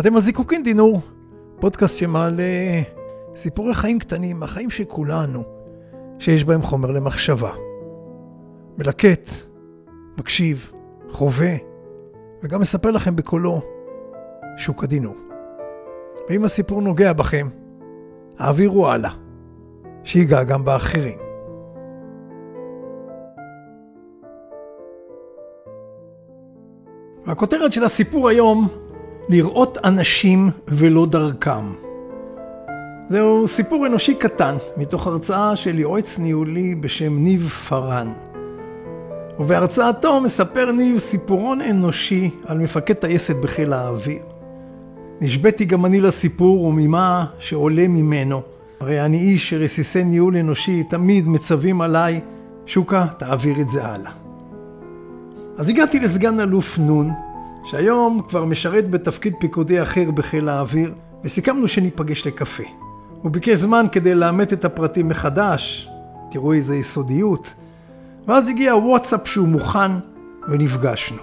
אתם על זיקוקין דינור, פודקאסט שמעלה סיפורי חיים קטנים, החיים של כולנו, שיש בהם חומר למחשבה. מלקט, מקשיב, חווה, וגם מספר לכם בקולו שוק הדינור. ואם הסיפור נוגע בכם, העבירו הלאה, שיגע גם באחרים. והכותרת של הסיפור היום, לראות אנשים ולא דרכם. זהו סיפור אנושי קטן, מתוך הרצאה של יועץ ניהולי בשם ניב פארן. ובהרצאתו מספר ניב סיפורון אנושי על מפקד טייסת בחיל האוויר. נשבתי גם אני לסיפור וממה שעולה ממנו. הרי אני איש שרסיסי ניהול אנושי תמיד מצווים עליי, שוקה, תעביר את זה הלאה. אז הגעתי לסגן אלוף נון, שהיום כבר משרת בתפקיד פיקודי אחר בחיל האוויר, וסיכמנו שניפגש לקפה. הוא ביקש זמן כדי לאמת את הפרטים מחדש, תראו איזה יסודיות, ואז הגיע וואטסאפ שהוא מוכן, ונפגשנו.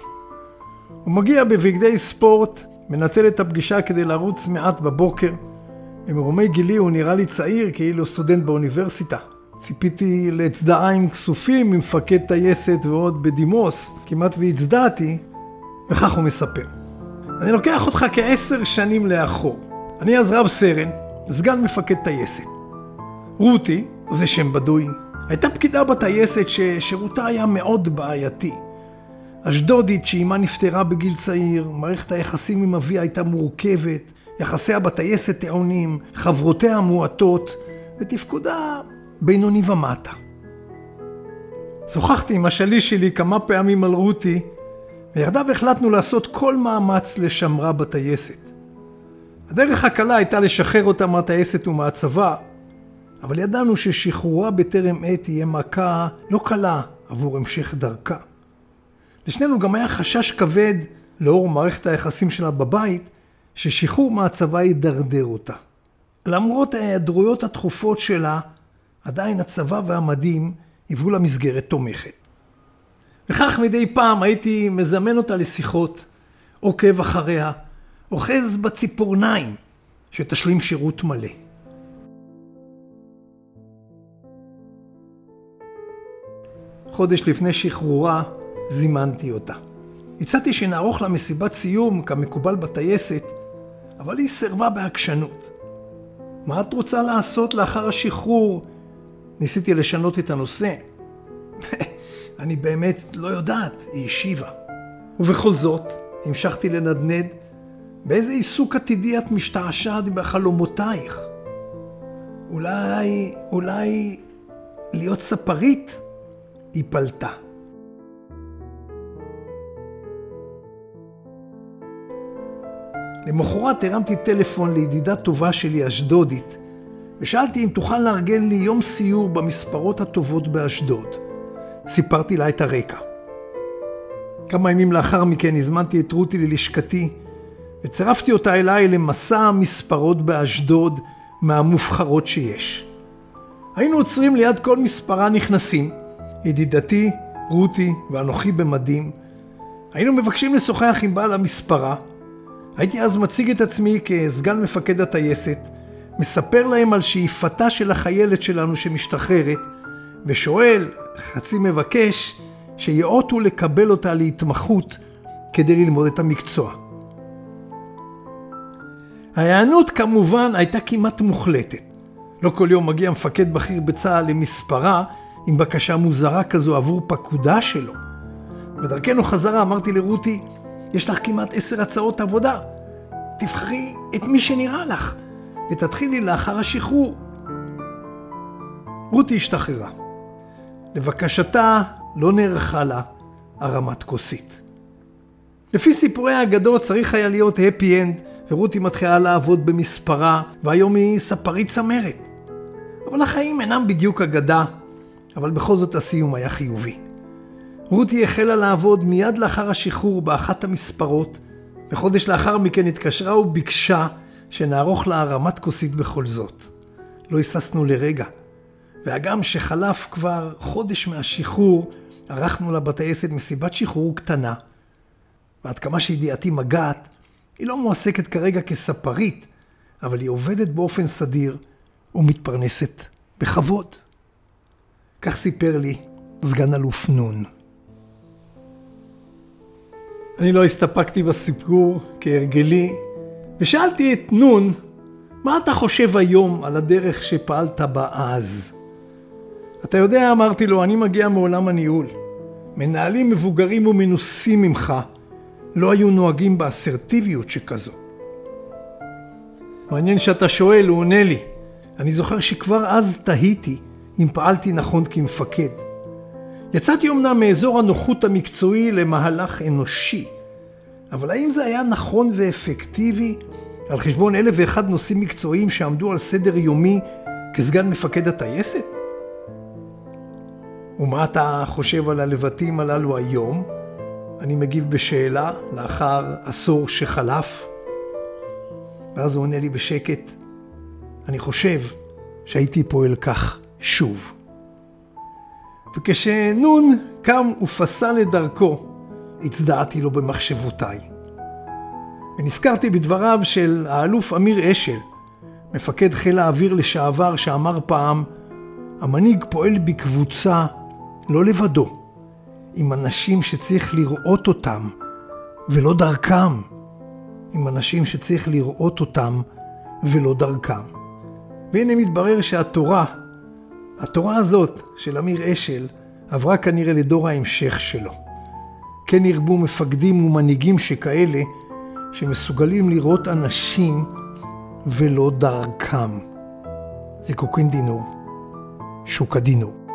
הוא מגיע בבגדי ספורט, מנצל את הפגישה כדי לרוץ מעט בבוקר. במרומי גילי הוא נראה לי צעיר, כאילו סטודנט באוניברסיטה. ציפיתי לצדעיים כסופים ממפקד טייסת ועוד בדימוס, כמעט והצדעתי, וכך הוא מספר. אני לוקח אותך כעשר שנים לאחור. אני אז רב סרן, סגן מפקד טייסת. רותי, זה שם בדוי, הייתה פקידה בטייסת ששירותה היה מאוד בעייתי. אשדודית שאימה נפטרה בגיל צעיר, מערכת היחסים עם אביה הייתה מורכבת, יחסיה בטייסת טעונים, חברותיה מועטות, ותפקודה בינוני ומטה. שוחחתי עם השליש שלי כמה פעמים על רותי, ויחדיו החלטנו לעשות כל מאמץ לשמרה בטייסת. הדרך הקלה הייתה לשחרר אותה מהטייסת ומהצבא, אבל ידענו ששחרורה בטרם עת תהיה מכה לא קלה עבור המשך דרכה. לשנינו גם היה חשש כבד, לאור מערכת היחסים שלה בבית, ששחרור מהצבא ידרדר אותה. למרות ההיעדרויות התכופות שלה, עדיין הצבא והמדים היוו לה מסגרת תומכת. וכך מדי פעם הייתי מזמן אותה לשיחות, עוקב אחריה, אוחז בציפורניים, שתשלים שירות מלא. חודש לפני שחרורה זימנתי אותה. הצעתי שנערוך לה מסיבת סיום כמקובל בטייסת, אבל היא סירבה בעקשנות. מה את רוצה לעשות לאחר השחרור? ניסיתי לשנות את הנושא. אני באמת לא יודעת, היא השיבה. ובכל זאת, המשכתי לנדנד, באיזה עיסוק עתידי את משתעשעת בחלומותייך? אולי, אולי להיות ספרית? היא פלטה. למחרת הרמתי טלפון לידידה טובה שלי, אשדודית, ושאלתי אם תוכל לארגן לי יום סיור במספרות הטובות באשדוד. סיפרתי לה את הרקע. כמה ימים לאחר מכן הזמנתי את רותי ללשכתי, וצירפתי אותה אליי למסע המספרות באשדוד מהמובחרות שיש. היינו עוצרים ליד כל מספרה נכנסים, ידידתי, רותי ואנוכי במדים. היינו מבקשים לשוחח עם בעל המספרה. הייתי אז מציג את עצמי כסגן מפקד הטייסת, מספר להם על שאיפתה של החיילת שלנו שמשתחררת, ושואל, חצי מבקש, שיאותו לקבל אותה להתמחות כדי ללמוד את המקצוע. ההיענות כמובן הייתה כמעט מוחלטת. לא כל יום מגיע מפקד בכיר בצה"ל למספרה עם בקשה מוזרה כזו עבור פקודה שלו. בדרכנו חזרה אמרתי לרותי, יש לך כמעט עשר הצעות עבודה. תבחרי את מי שנראה לך, ותתחילי לאחר השחרור. רותי השתחררה. לבקשתה לא נערכה לה הרמת כוסית. לפי סיפורי האגדות צריך היה להיות הפי אנד, ורותי מתחילה לעבוד במספרה, והיום היא ספרית צמרת. אבל החיים אינם בדיוק אגדה, אבל בכל זאת הסיום היה חיובי. רותי החלה לעבוד מיד לאחר השחרור באחת המספרות, וחודש לאחר מכן התקשרה וביקשה שנערוך לה הרמת כוסית בכל זאת. לא היססנו לרגע, והגם שחלף כבר חודש מהשחרור, ערכנו לה בטייסת מסיבת שחרור קטנה, ועד כמה שידיעתי מגעת, היא לא מועסקת כרגע כספרית, אבל היא עובדת באופן סדיר ומתפרנסת בכבוד. כך סיפר לי סגן אלוף נון. אני לא הסתפקתי בסיפור כהרגלי, ושאלתי את נון, מה אתה חושב היום על הדרך שפעלת בה אז? אתה יודע, אמרתי לו, אני מגיע מעולם הניהול. מנהלים מבוגרים ומנוסים ממך לא היו נוהגים באסרטיביות שכזו. מעניין שאתה שואל, הוא עונה לי. אני זוכר שכבר אז תהיתי אם פעלתי נכון כמפקד. יצאתי אמנם מאזור הנוחות המקצועי למהלך אנושי, אבל האם זה היה נכון ואפקטיבי על חשבון אלף ואחד נושאים מקצועיים שעמדו על סדר יומי כסגן מפקד הטייסת? ומה אתה חושב על הלבטים הללו היום? אני מגיב בשאלה לאחר עשור שחלף. ואז הוא עונה לי בשקט, אני חושב שהייתי פועל כך שוב. וכשנון קם ופסל את דרכו, הצדעתי לו במחשבותיי. ונזכרתי בדבריו של האלוף אמיר אשל, מפקד חיל האוויר לשעבר, שאמר פעם, המנהיג פועל בקבוצה לא לבדו, עם אנשים שצריך לראות אותם, ולא דרכם. עם אנשים שצריך לראות אותם, ולא דרכם. והנה מתברר שהתורה, התורה הזאת של אמיר אשל, עברה כנראה לדור ההמשך שלו. כן ירבו מפקדים ומנהיגים שכאלה, שמסוגלים לראות אנשים ולא דרכם. זה קוקין דינור, שוק הדינור.